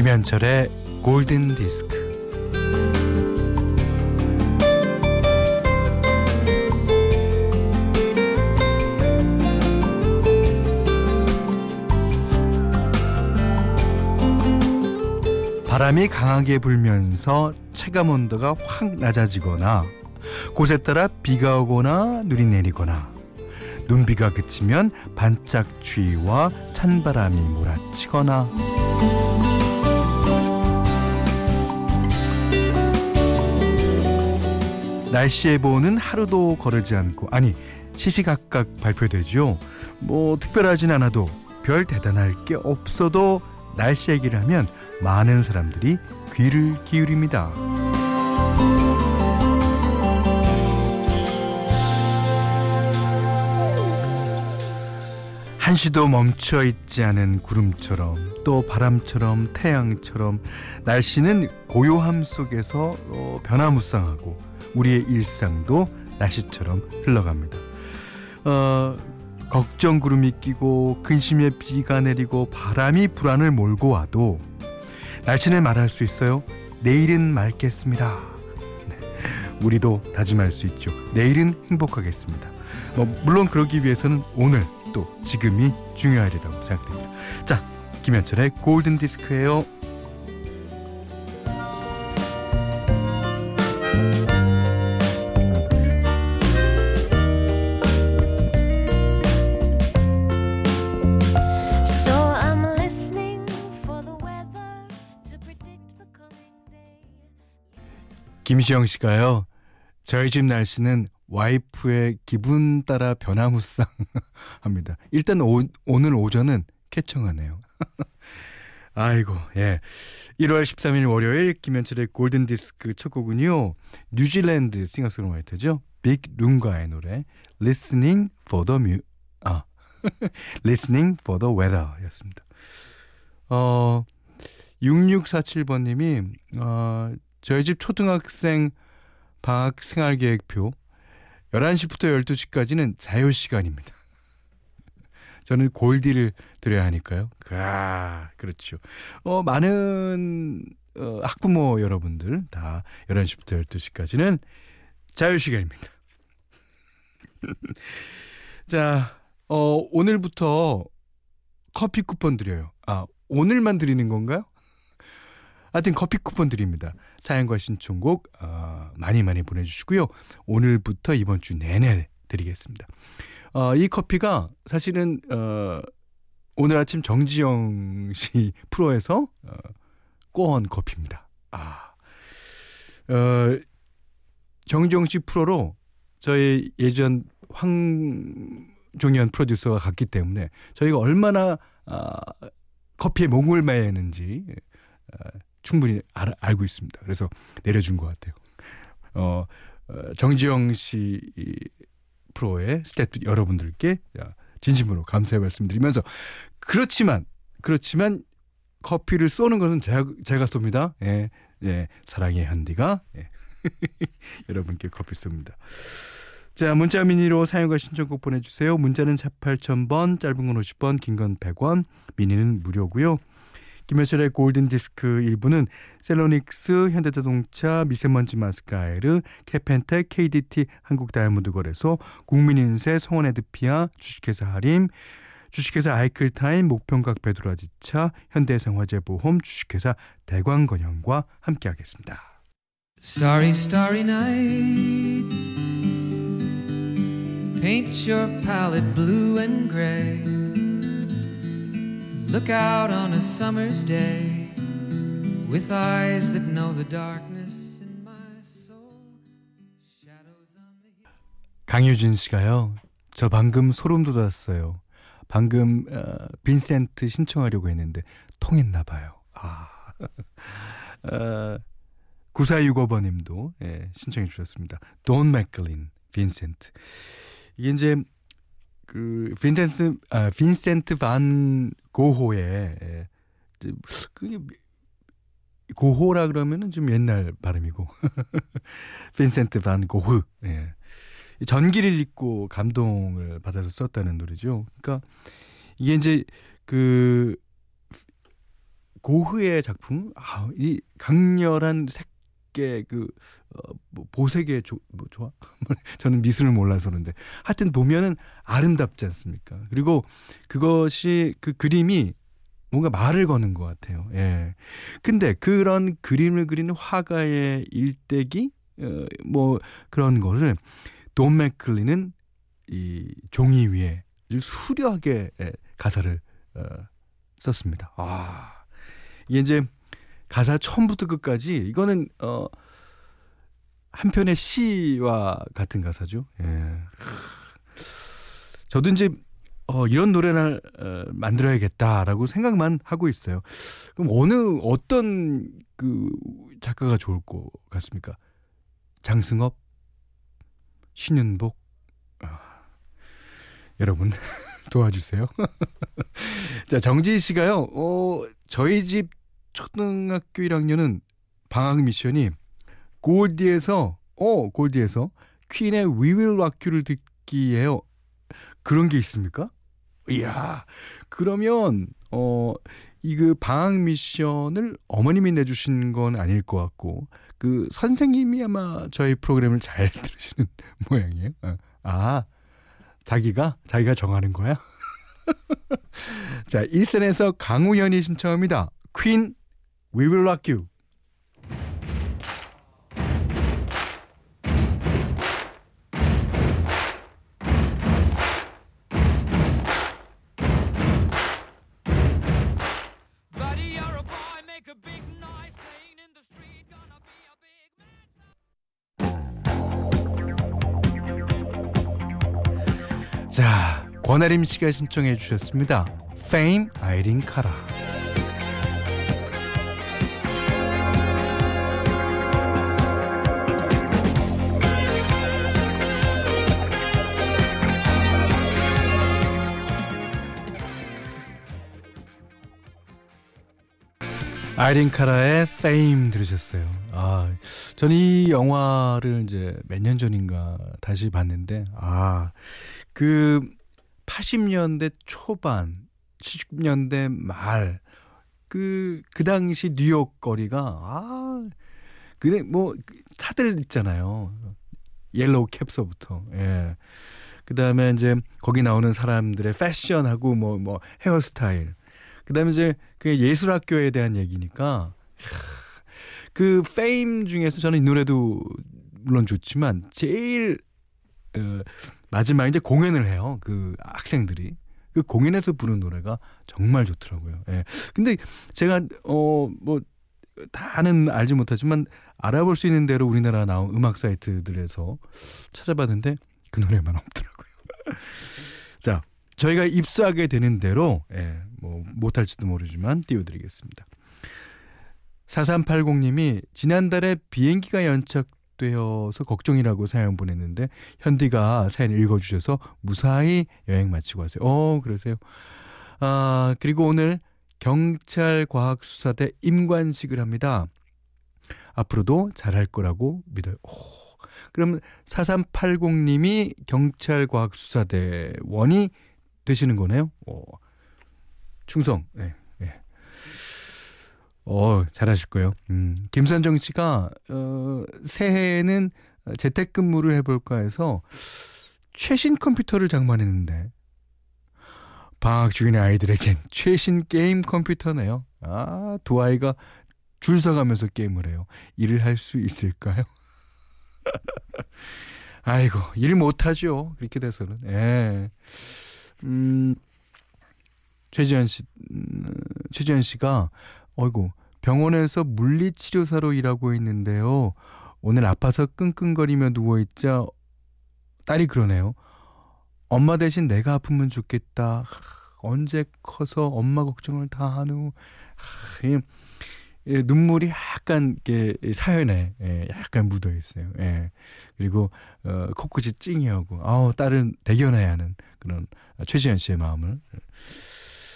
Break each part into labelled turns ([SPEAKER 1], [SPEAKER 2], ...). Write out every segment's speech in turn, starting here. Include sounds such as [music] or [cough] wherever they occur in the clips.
[SPEAKER 1] 김현철의 골든 디스크. 바람이 강하게 불면서 체감 온도가 확 낮아지거나 곳에 따라 비가 오거나 눈이 내리거나 눈비가 그치면 반짝 추위와 찬바람이 몰아치거나 날씨 예보는 하루도 거르지 않고 아니 시시각각 발표되죠. 뭐 특별하진 않아도 별 대단할 게 없어도 날씨 얘기를 하면 많은 사람들이 귀를 기울입니다. 한시도 멈춰 있지 않은 구름처럼 또 바람처럼 태양처럼 날씨는 고요함 속에서 어, 변화무쌍하고 우리의 일상도 날씨처럼 흘러갑니다. 어, 걱정 구름이 끼고 근심에 비가 내리고 바람이 불안을 몰고 와도 날씨는 말할 수 있어요. 내일은 맑겠습니다. 네, 우리도 다짐할 수 있죠. 내일은 행복하겠습니다. 뭐 물론 그러기 위해서는 오늘 또 지금이 중요하리라고 생각됩니다. 자, 김현철의 골든 디스크예요. 김시영 씨가요. 저희 집 날씨는 와이프의 기분 따라 변화무쌍 [laughs] 합니다. 일단 오, 오늘 오전은 쾌청하네요. [laughs] 아이고, 예. 1월 13일 월요일 김현철의 골든 디스크 첫 곡은요. 뉴질랜드 싱어송라이터죠. 빅 룽가의 노래 Listening for the Mu 아. [laughs] Listening for the Weather였습니다. 어 6647번 님이 어 저희 집 초등학생 방학 생활 계획표 11시부터 12시까지는 자유 시간입니다. [laughs] 저는 골디를 드려야 하니까요. 아, 그렇죠. 어, 많은 어, 학부모 여러분들 다 11시부터 12시까지는 자유 시간입니다. [laughs] 자, 어, 오늘부터 커피 쿠폰 드려요. 아, 오늘만 드리는 건가요? 하여튼 커피 쿠폰 드립니다. 사연과 신청곡 어, 많이 많이 보내주시고요. 오늘부터 이번 주 내내 드리겠습니다. 어, 이 커피가 사실은 어, 오늘 아침 정지영 씨 프로에서 어, 꼬은 커피입니다. 아, 어, 정지영 씨 프로로 저희 예전 황종현 프로듀서가 갔기 때문에 저희가 얼마나 아, 커피에 목을 매는지 어, 충분히 알, 알고 있습니다. 그래서 내려준 것 같아요. 어, 어 정지영 씨 프로의 스태프 여러분들께 진심으로 감사의 말씀드리면서 그렇지만 그렇지만 커피를 쏘는 것은 제가, 제가 쏩니다. 예, 예, 사랑의 현디가 예. [laughs] 여러분께 커피 쏩니다. 자, 문자 미니로 사용과 신청곡 보내주세요. 문자는 48,000번, 짧은 건 50원, 긴 건 100원, 미니는 무료고요. 김현철의 골든 디스크 1부는 셀로닉스, 현대자동차, 미세먼지 마스카에르, 캐펜텍, KDT, 한국다이아몬드거래소, 국민인세, 성원에드피아, 주식회사 하림, 주식회사 아이클타임, 목평각 베드라지차, 현대생화재보험, 주식회사 대광건영과 함께하겠습니다. Starry, starry night Paint your palette blue and gray Look out on a summer's day with eyes that know the darkness in my soul. Shadows on the 강유진 씨가요. 저 방금 소름 돋았어요. 방금 어, 빈센트 신청하려고 했는데 통했나 봐요. 아. [laughs] 어, 9465번 님도 예, 신청해 주셨습니다. 돈 맥클린, 빈센트. 이게 이제 그 빈센트 아 빈센트 반 고호의 예, 그게 고호라 그러면은 좀 옛날 발음이고 [laughs] 빈센트 반 고흐 예. 전기를 읽고 감동을 받아서 썼다는 노래죠. 그러니까 이게 이제 그 고흐의 작품, 아, 이 강렬한 색 계 그 어, 뭐 보색의 조, 뭐 좋아? [laughs] 저는 미술을 몰라서 그런데 하여튼 보면은 아름답지 않습니까? 그리고 그것이 그 그림이 뭔가 말을 거는 것 같아요. 예. 근데 그런 그림을 그리는 화가의 일대기, 어, 뭐 그런 거를 돈 맥클리는 이 종이 위에 수려하게 예, 가사를 어, 썼습니다. 아, 이게 이제 가사 처음부터 끝까지 이거는 어, 한 편의 시와 같은 가사죠. 예. 저도 이제 어, 이런 노래를 어, 만들어야겠다라고 생각만 하고 있어요. 그럼 어느 어떤 그 작가가 좋을 것 같습니까? 장승업, 신윤복, 아, 여러분 [laughs] 도와주세요. [laughs] 자 정지희 씨가요. 어, 저희 집 초등학교 1학년은 방학 미션이 골디에서 어 골디에서 퀸의 We You를 듣기예요. 그런 게 있습니까? 이야 그러면 어 이 그 방학 미션을 어머님이 내주신 건 아닐 것 같고 그 선생님이 아마 저희 프로그램을 잘 [laughs] 들으시는 모양이에요. 어. 아 자기가 자기가 정하는 거야? [laughs] 자 일산에서 강우현이 신청합니다. 퀸 We Will Rock You. 자, 권아림 씨가 신청해 주셨습니다. Fame 아이린 카라. 아이린 카라의 Fame 들으셨어요. 아, 전이 영화를 이제 몇 년 전인가 다시 봤는데, 아, 그 80년대 초반, 70년대 말, 그, 그 당시 뉴욕 거리가, 아, 그게 뭐, 차들 있잖아요. yellow cab서부터, 예. 그 다음에 이제 거기 나오는 사람들의 패션하고 뭐, 뭐, 헤어스타일. 그 다음에 이제 그 예술학교에 대한 얘기니까, 그 Fame 중에서 저는 이 노래도 물론 좋지만 제일 어, 마지막 이제 공연을 해요. 그 학생들이 그 공연에서 부르는 노래가 정말 좋더라고요. 예. 근데 제가 어뭐 다는 알지 못하지만 알아볼 수 있는 대로 우리나라 나온 음악 사이트들에서 찾아봤는데 그 노래만 없더라고요. [laughs] 자, 저희가 입수하게 되는 대로 예, 뭐 못할지도 모르지만 띄워드리겠습니다. 4380님이 지난달에 비행기가 연착되어서 걱정이라고 사연 보냈는데 현디가 사연 읽어주셔서 무사히 여행 마치고 왔어요. 어 그러세요. 아 그리고 오늘 경찰과학수사대 임관식을 합니다. 앞으로도 잘할 거라고 믿어요. 오, 그럼 4380님이 경찰과학수사대 원이 되시는 거네요. 오, 충성. 네. 어, 잘하실 거예요. 음, 김선정 씨가, 어, 새해에는 재택근무를 해볼까 해서 최신 컴퓨터를 장만했는데, 방학 중인 아이들에겐 [laughs] 최신 게임 컴퓨터네요. 아, 두 아이가 줄 서가면서 게임을 해요. 일을 할 수 있을까요? [laughs] 아이고, 일 못하죠. 그렇게 돼서는. 예. 음, 최지현 씨, 음, 최지현 씨가 어이구, 병원에서 물리치료사로 일하고 있는데요. 오늘 아파서 끙끙거리며 누워있자 딸이 그러네요. 엄마 대신 내가 아프면 좋겠다. 언제 커서 엄마 걱정을 다 하누. 예, 눈물이 약간 이렇게 사연에 예, 약간 묻어 있어요. 예. 그리고 어, 코끝이 찡이하고 아우 딸은 대견해야 하는 그런 최지현 씨의 마음을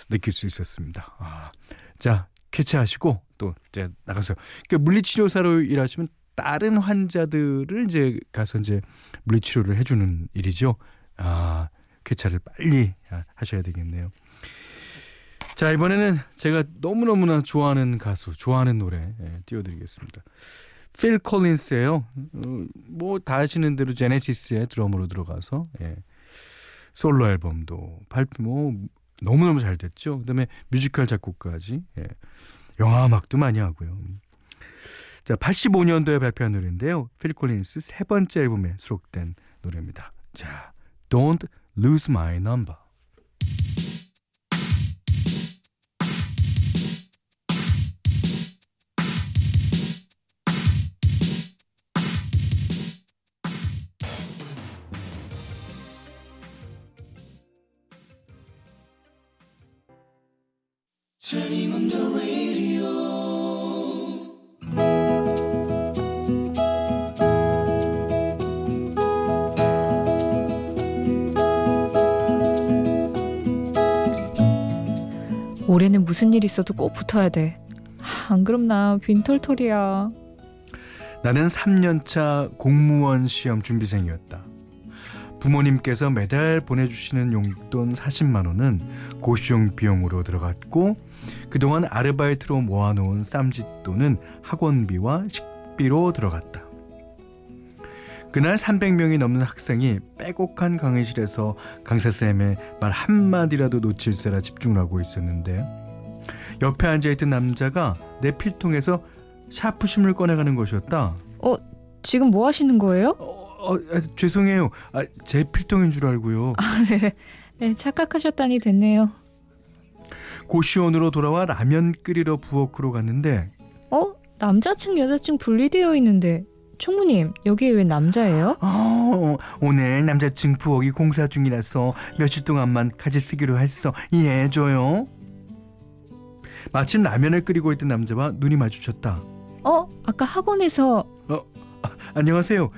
[SPEAKER 1] 느낄 수 있었습니다. 아, 자 쾌차하시고 또 이제 나가서 그러니까 물리치료사로 일하시면 다른 환자들을 이제 가서 이제 물리치료를 해주는 일이죠. 아 쾌차를 빨리 하셔야 되겠네요. 자, 이번에는 제가 너무 너무나 좋아하는 가수, 좋아하는 노래 예, 띄워드리겠습니다. 필 콜린스예요. 어, 뭐다 아시는 대로 제네시스의 드럼으로 들어가서 예. 솔로 앨범도 발표 뭐 너무너무 잘 됐죠. 그다음에 뮤지컬 작곡까지 예. 영화 음악도 많이 하고요. 자, 85년도에 발표한 노래인데요. 필 콜린스 세 번째 앨범에 수록된 노래입니다. 자, Don't Lose My Number.
[SPEAKER 2] 올해는 무슨 일 있어도 꼭 붙어야 돼. 안 그럼 나 빈털털이야.
[SPEAKER 1] 나는 3년차 공무원 시험 준비생이었다. 부모님께서 매달 보내주시는 용돈 40만 원은 고시용 비용으로 들어갔고 그동안 아르바이트로 모아놓은 쌈짓돈은 학원비와 식비로 들어갔다. 그날 300명이 넘는 학생이 빼곡한 강의실에서 강사쌤의 말 한마디라도 놓칠세라 집중을 하고 있었는데 옆에 앉아있던 남자가 내 필통에서 샤프심을 꺼내가는 것이었다.
[SPEAKER 2] 어, 지금 뭐 하시는 거예요?
[SPEAKER 1] 어, 어 아, 죄송해요. 아, 제 필통인 줄 알고요.
[SPEAKER 2] 아, 네. 네. 착각하셨다니 됐네요.
[SPEAKER 1] 고시원으로 돌아와 라면 끓이러 부엌으로 갔는데
[SPEAKER 2] 어? 남자층 여자층 분리되어 있는데 총무님, 여기에 왜 남자예요?
[SPEAKER 1] 어, 오늘 남자층 부엌이 공사 중이라서 며칠 동안만 같이 쓰기로 했어. 이해해줘요. 마침 라면을 끓이고 있던 남자와 눈이 마주쳤다.
[SPEAKER 2] 어, 아까 학원에서.
[SPEAKER 1] 어, 아, 안녕하세요.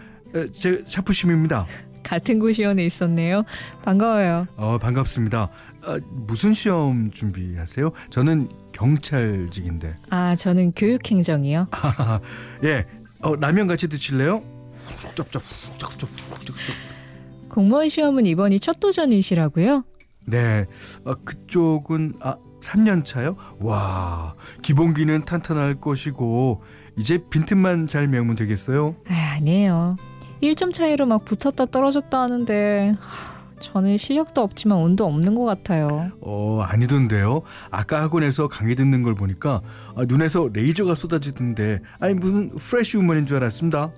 [SPEAKER 1] 제 샤프심입니다.
[SPEAKER 2] 같은 고시원에 있었네요. 반가워요.
[SPEAKER 1] 어, 반갑습니다. 아, 무슨 시험 준비하세요? 저는 경찰직인데.
[SPEAKER 2] 아, 저는 교육행정이요. [laughs]
[SPEAKER 1] 예, 어, 라면 같이 드실래요? 쩝쩝 쩝쩝 쩝쩝.
[SPEAKER 2] 공무원 시험은 이번이 첫 도전이시라고요?
[SPEAKER 1] 네. 어, 그쪽은 아 3년 차요? 와, 기본기는 탄탄할 것이고 이제 빈틈만 잘 메우면 되겠어요?
[SPEAKER 2] 아, 아니에요. 1점 차이로 막 붙었다 떨어졌다 하는데 저는 실력도 없지만 운도 없는 것 같아요.
[SPEAKER 1] 어, 아니던데요. 아까 학원에서 강의 듣는 걸 보니까 아, 눈에서 레이저가 쏟아지던데 아니 무슨 프레쉬 우먼인 줄 알았습니다.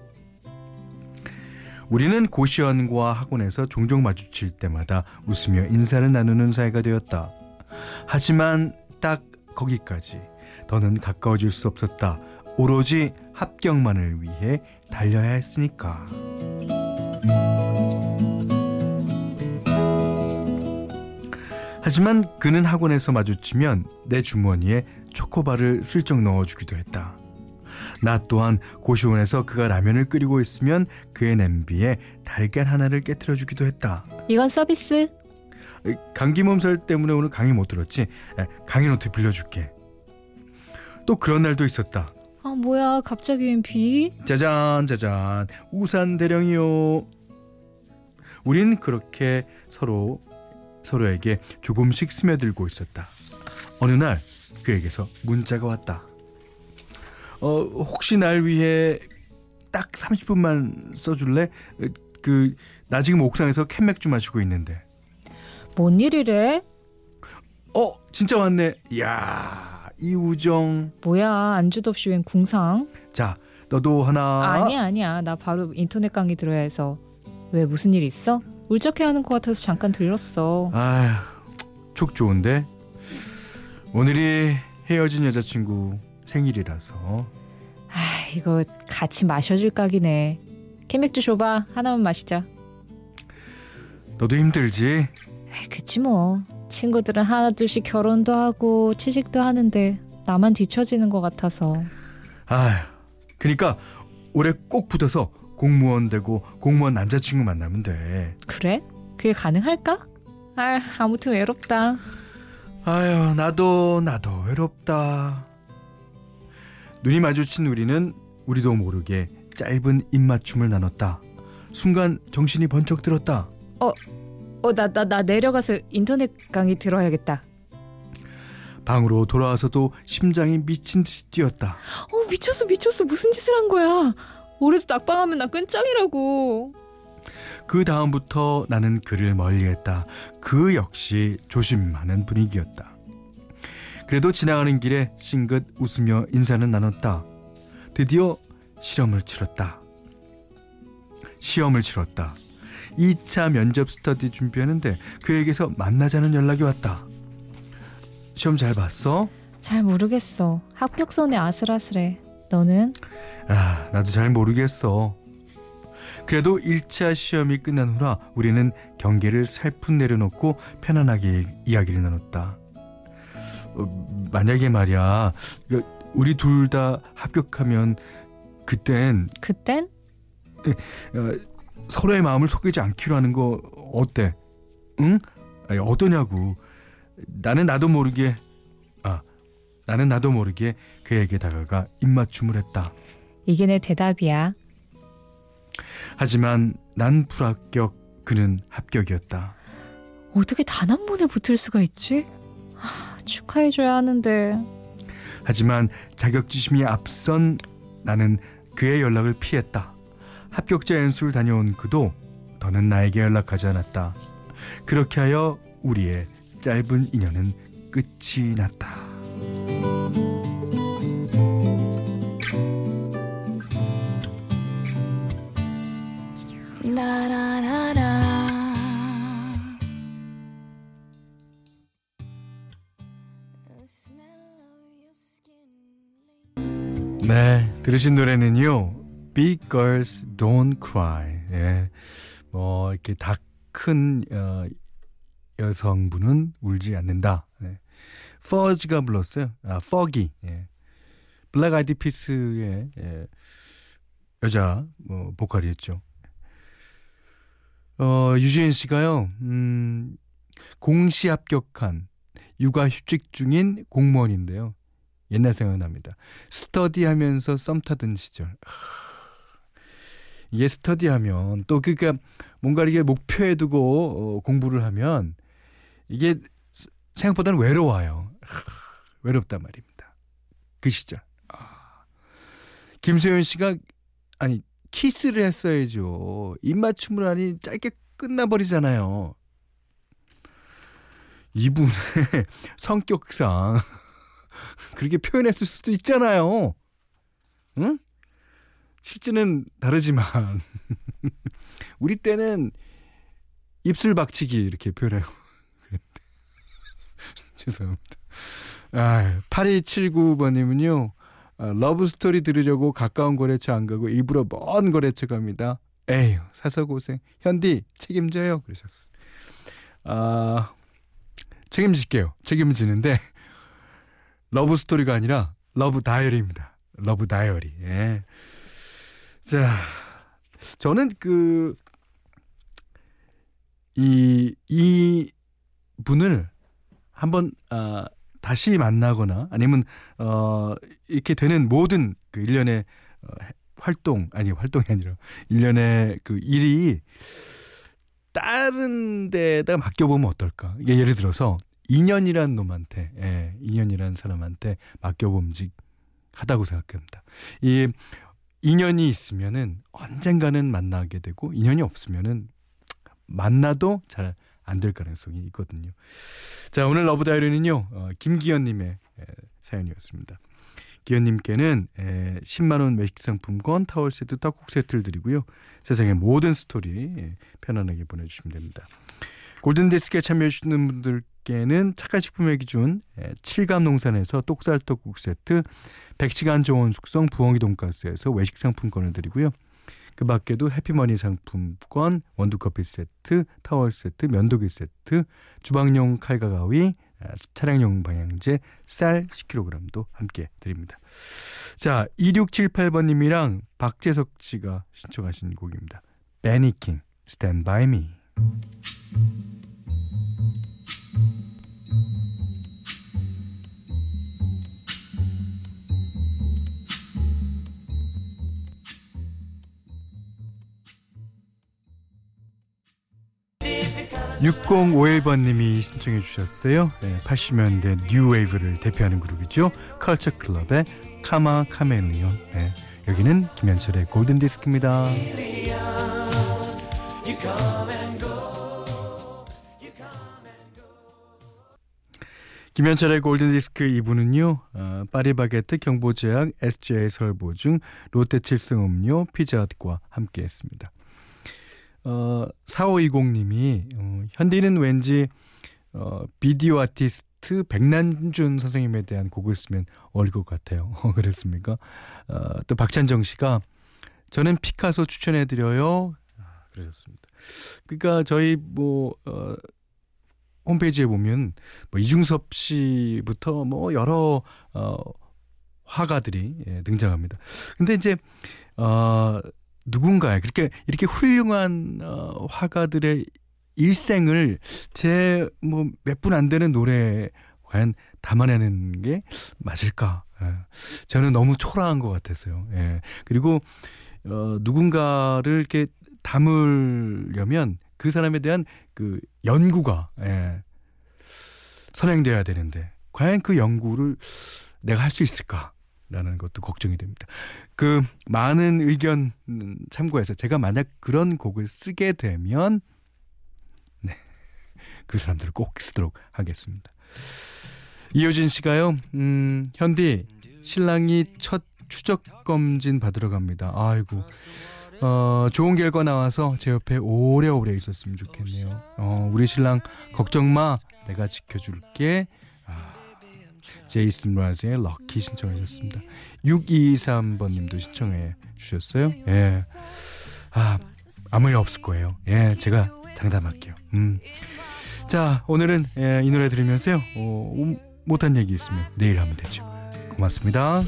[SPEAKER 1] 우리는 고시원과 학원에서 종종 마주칠 때마다 웃으며 인사를 나누는 사이가 되었다. 하지만 딱 거기까지 더는 가까워질 수 없었다. 오로지 합격만을 위해 달려야 했으니까. 하지만 그는 학원에서 마주치면 내 주머니에 초코바를 슬쩍 넣어주기도 했다. 나 또한 고시원에서 그가 라면을 끓이고 있으면 그의 냄비에 달걀 하나를 깨뜨려 주기도 했다.
[SPEAKER 2] 이건 서비스.
[SPEAKER 1] 감기 몸살 때문에 오늘 강의 못 들었지? 강의 노트 빌려줄게. 또 그런 날도 있었다.
[SPEAKER 2] 아 뭐야 갑자기 웬 비?
[SPEAKER 1] 짜잔 짜잔 우산 대령이요. 우린 그렇게 서로 서로에게 조금씩 스며들고 있었다. 어느 날 그에게서 문자가 왔다. 어, 혹시 날 위해 딱 30분만 써줄래? 그, 나 지금 옥상에서 캔맥주 마시고 있는데.
[SPEAKER 2] 뭔 일이래?
[SPEAKER 1] 어, 진짜 왔네. 이야, 이 우정.
[SPEAKER 2] 뭐야, 안주도 없이 웬 궁상?
[SPEAKER 1] 자, 너도 하나.
[SPEAKER 2] 아니야, 아니야. 나 바로 인터넷 강의 들어야 해서. 왜, 무슨 일 있어? 울적해 하는 것 같아서 잠깐 들렀어.
[SPEAKER 1] 아휴, 촉 좋은데? 오늘이 헤어진 여자친구 생일이라서.
[SPEAKER 2] 아, 이거 같이 마셔줄 각이네. 캔맥주 줘봐. 하나만 마시자.
[SPEAKER 1] 너도 힘들지?
[SPEAKER 2] 그치 뭐. 친구들은 하나 둘씩 결혼도 하고 취직도 하는데 나만 뒤처지는 것 같아서.
[SPEAKER 1] 아휴, 그니까 올해 꼭 붙어서 공무원 되고 공무원 남자친구 만나면 돼.
[SPEAKER 2] 그래? 그게 가능할까? 아, 아무튼 외롭다.
[SPEAKER 1] 아유, 나도 나도 외롭다. 눈이 마주친 우리는 우리도 모르게 짧은 입맞춤을 나눴다. 순간 정신이 번쩍 들었다.
[SPEAKER 2] 어, 어, 나, 나, 나 내려가서 인터넷 강의 들어야겠다.
[SPEAKER 1] 방으로 돌아와서도 심장이 미친 듯이 뛰었다.
[SPEAKER 2] 어, 미쳤어, 미쳤어. 무슨 짓을 한 거야? 올해도 낙방하면 나 끈짱이라고.
[SPEAKER 1] 그 다음부터 나는 그를 멀리했다. 그 역시 조심하는 분위기였다. 그래도 지나가는 길에 싱긋 웃으며 인사는 나눴다. 드디어 실험을 치렀다. 시험을 치렀다. 2차 면접 스터디 준비하는데 그에게서 만나자는 연락이 왔다. 시험 잘 봤어?
[SPEAKER 2] 잘 모르겠어. 합격선에 아슬아슬해. 너는?
[SPEAKER 1] 아, 나도 잘 모르겠어. 그래도 1차 시험이 끝난 후라 우리는 경계를 살푼 내려놓고 편안하게 이야기를 나눴다. 어, 만약에 말이야, 우리 둘 다 합격하면 그땐
[SPEAKER 2] 그땐?
[SPEAKER 1] 어, 서로의 마음을 속이지 않기로 하는 거 어때? 응? 아니, 어떠냐고. 나는 나도 모르게 아 나는 나도 모르게 그에게 다가가 입맞춤을 했다.
[SPEAKER 2] 이게 내 대답이야.
[SPEAKER 1] 하지만 난 불합격, 그는 합격이었다.
[SPEAKER 2] 어떻게 단 한 번에 붙을 수가 있지? 하, 축하해줘야 하는데.
[SPEAKER 1] 하지만 자격지심이 앞선 나는 그의 연락을 피했다. 합격자 연수를 다녀온 그도 더는 나에게 연락하지 않았다. 그렇게 하여 우리의 짧은 인연은 끝이 났다. 네, 들으신 노래는요. Big Girls Don't Cry. 예. 뭐 이렇게 다큰 어, 여성분은 울지 않는다. 네. 퍼즈가 불렀어요. 아, 퍼기. 예. 블랙 아이디 피스의 예. 여자 뭐 보컬이었죠. 어, 유지은 씨가요. 음, 공시 합격한 육아 휴직 중인 공무원인데요. 옛날 생각납니다. 스터디 하면서 썸 타던 시절. 이게 스터디 하면 또 그니까 뭔가 이게 목표에 두고 어, 공부를 하면 이게 생각보다는 외로워요. 외롭단 말입니다. 그 시절. 아. 김소연 씨가 아니 키스를 했어야죠. 입맞춤을 하니 짧게 끝나버리잖아요. 이분의 [laughs] 성격상 [laughs] 그렇게 표현했을 수도 있잖아요. 응? 실제는 다르지만 [laughs] 우리 때는 입술 박치기 이렇게 표현해요. 죄송합니다. 아, 8279번님은요, 아, 러브 스토리 들으려고 가까운 거래처 안 가고 일부러 먼 거래처 갑니다. 에휴, 사서 고생. 현디, 책임져요. 그러셨어. 아, 책임질게요. 책임지는데, [laughs] 러브 스토리가 아니라 Love Diary입니다. Love Diary. 예. 자, 저는 그, 이, 이 분을 한번 아, 다시 만나거나 아니면 어 이렇게 되는 모든 그 일련의 어, 활동 아니 활동이 아니라 일련의 그 일이 다른 데다가 맡겨 보면 어떨까? 이게 예를 들어서 인연이란 놈한테, 예, 인연이란 사람한테 맡겨 봄직 하다고 생각합니다. 이 인연이 있으면은 언젠가는 만나게 되고 인연이 없으면은 만나도 잘 안 될 가능성이 있거든요. 자, 오늘 Love Diary는요. 어, 김기현 님의 에, 사연이었습니다. 기현 님께는 에, 10만 원 외식 상품권, 타월 세트, 떡국 세트를 드리고요. 세상의 모든 스토리 에, 편안하게 보내 주시면 됩니다. 골든 디스크에 참여해 주시는 분들께는 착한 식품의 기준 칠갑농산에서 떡쌀떡국 세트 100시간 저온 숙성 부엉이 돈가스에서 외식 상품권을 드리고요. 그 밖에도 해피머니 상품권, 원두커피 세트, 타월 세트, 면도기 세트, 주방용 칼과 가위, 아, 차량용 방향제, 쌀 10kg도 함께 드립니다. 자, 2678번님이랑 박재석 씨가 신청하신 곡입니다. 베니킹, Stand By Me. 6051번님이 신청해 주셨어요. 네, 80년대 뉴웨이브를 대표하는 그룹이죠. 컬처 클럽의 Karma Chameleon. 네, 여기는 김현철의 골든 디스크입니다. 김현철의 골든디스크 2부는요. 어, 파리바게트 경보제약 SJ 설보중 롯데칠성음료 피자헛과 함께했습니다. 어, 4520님이 어, 현디는 왠지 어, 비디오 아티스트 백난준 선생님에 대한 곡을 쓰면 어울릴 것 같아요. [laughs] 그랬습니까? 어, 또 박찬정 씨가 저는 피카소 추천해드려요. 아, 그러셨습니다. 그러니까 저희 뭐 어, 홈페이지에 보면 뭐 이중섭 씨부터 뭐 여러 어 화가들이 예, 등장합니다. 근데 이제 어 누군가의 그렇게 이렇게 훌륭한 어 화가들의 일생을 제 뭐 몇 분 안 되는 노래에 과연 담아내는 게 맞을까? 예. 저는 너무 초라한 것 같았어요. 예. 그리고 어 누군가를 이렇게 담으려면 그 사람에 대한 그 연구가 예, 선행돼야 되는데 과연 그 연구를 내가 할 수 있을까 라는 것도 걱정이 됩니다. 그 많은 의견 참고해서 제가 만약 그런 곡을 쓰게 되면 네, 그 사람들을 꼭 쓰도록 하겠습니다. 이효진 씨가요. 음, 현디 신랑이 첫 추적 검진 받으러 갑니다. 아이고. 어, 좋은 결과 나와서 제 옆에 오래오래 있었으면 좋겠네요. 어, 우리 신랑 걱정 마. 내가 지켜줄게. 아, 제이슨 라즈의 럭키 신청하셨습니다. 6223번님도 신청해 주셨어요. 예. 아, 아무 일 없을 거예요. 예, 제가 장담할게요. 음. 자, 오늘은 예, 이 노래 들으면서요. 어, 음, 못한 얘기 있으면 내일 하면 되죠. 고맙습니다.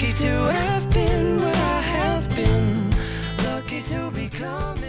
[SPEAKER 1] lucky to have been where I have been, lucky to become.